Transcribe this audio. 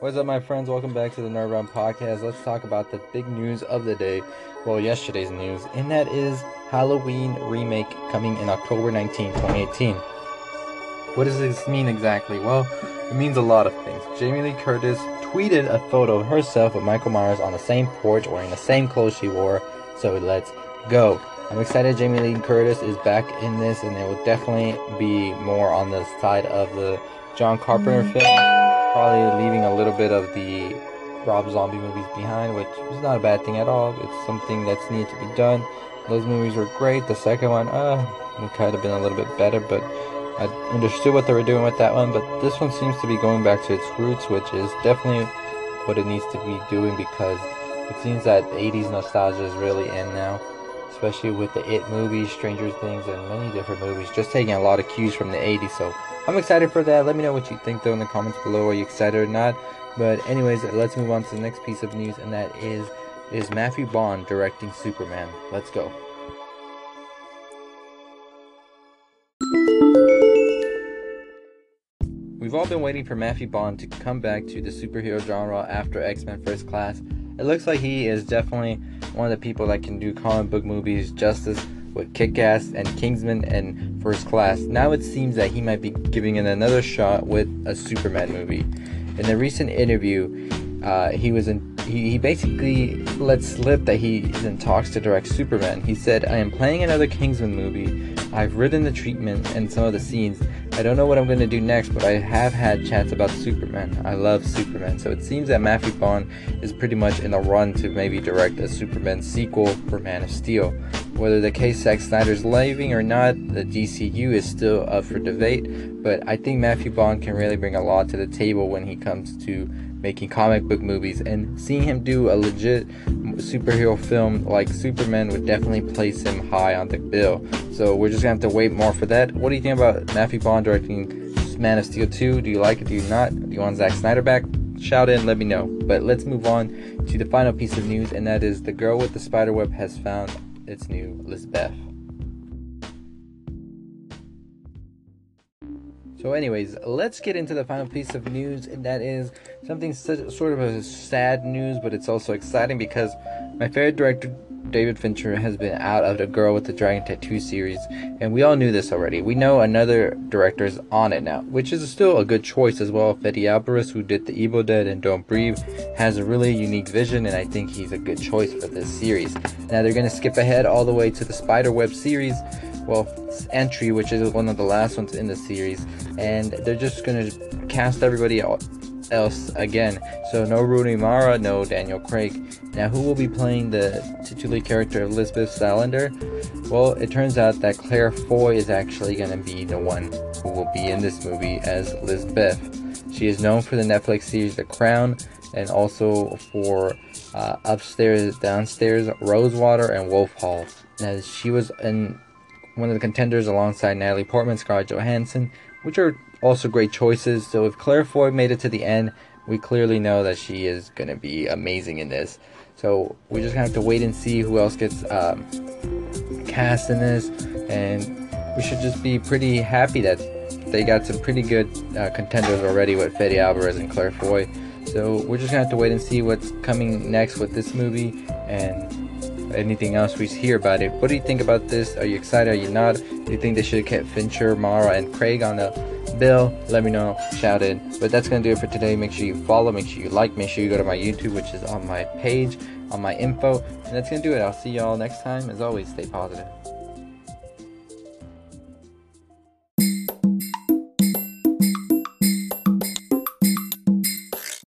What's up, my friends? Welcome back to the Nerd Realm Podcast. Let's talk about the big news of the day. Well, yesterday's news, and that is Halloween remake coming in October 19, 2018. What does this mean exactly? Well, it means a lot of things. Jamie Lee Curtis tweeted a photo of herself with Michael Myers on the same porch wearing the same clothes she wore, so let's go. I'm excited Jamie Lee Curtis is back in this, and it will definitely be more on the side of the John Carpenter mm-hmm. film. Probably leaving a little bit of the Rob Zombie movies behind, which is not a bad thing at all. It's something that's needed to be done. Those movies were great. The second one, uh, it could have been a little bit better, but I understood what they were doing with that one. But this one seems to be going back to its roots, which is definitely what it needs to be doing because it seems that 80s nostalgia is really in now especially with the It movies, Stranger Things, and many different movies. Just taking a lot of cues from the 80s. So I'm excited for that. Let me know what you think though in the comments below. Are you excited or not? But anyways, let's move on to the next piece of news, and that is is Matthew Vaughn directing Superman. Let's go. We've all been waiting for Matthew Vaughn to come back to the superhero genre after X Men First Class. It looks like he is definitely one of the people that can do comic book movies justice with Kick Ass and Kingsman and First Class. Now it seems that he might be giving it another shot with a Superman movie. In a recent interview, uh, he was in. He, he basically let slip that he is in talks to direct Superman. He said, "I am playing another Kingsman movie. I've written the treatment and some of the scenes. I don't know what I'm going to do next, but I have had chats about Superman. I love Superman. So it seems that Matthew Vaughn is pretty much in a run to maybe direct a Superman sequel for Man of Steel. Whether the case Zack Snyder's leaving or not, the DCU is still up for debate, but I think Matthew Vaughn can really bring a lot to the table when he comes to making comic book movies and seeing him do a legit superhero film like Superman would definitely place him high on the bill. So we're just gonna have to wait more for that. What do you think about Matthew Vaughn directing Man of Steel 2? Do you like it? Do you not? Do you want Zack Snyder back? Shout in, let me know. But let's move on to the final piece of news, and that is the girl with the spider web has found its new Lisbeth. So, anyways, let's get into the final piece of news, and that is something sort of a sad news, but it's also exciting because my favorite director, David Fincher, has been out of the Girl with the Dragon Tattoo series, and we all knew this already. We know another director is on it now, which is still a good choice as well. Fede Alvarez, who did The Evil Dead and Don't Breathe, has a really unique vision, and I think he's a good choice for this series. Now, they're going to skip ahead all the way to the Spiderweb series well entry which is one of the last ones in the series and they're just gonna cast everybody else again. So no Rooney Mara no Daniel Craig. Now who will be playing the titular character of Lisbeth Salander? Well it turns out that Claire Foy is actually gonna be the one who will be in this movie as Lisbeth she is known for the Netflix series The Crown and also for uh, Upstairs Downstairs Rosewater and Wolf Hall. Now she was in one of the contenders alongside Natalie Portman, Scarlett Johansson, which are also great choices. So if Claire Foy made it to the end, we clearly know that she is going to be amazing in this. So we're just have to wait and see who else gets um, cast in this. And we should just be pretty happy that they got some pretty good uh, contenders already with Fede Alvarez and Claire Foy. So we're just going to have to wait and see what's coming next with this movie. And anything else we hear about it. What do you think about this? Are you excited? Are you not? Do you think they should have kept Fincher, Mara, and Craig on the bill? Let me know. Shout in. But that's gonna do it for today. Make sure you follow. Make sure you like. Make sure you go to my YouTube, which is on my page, on my info. And that's gonna do it. I'll see y'all next time. As always, stay positive.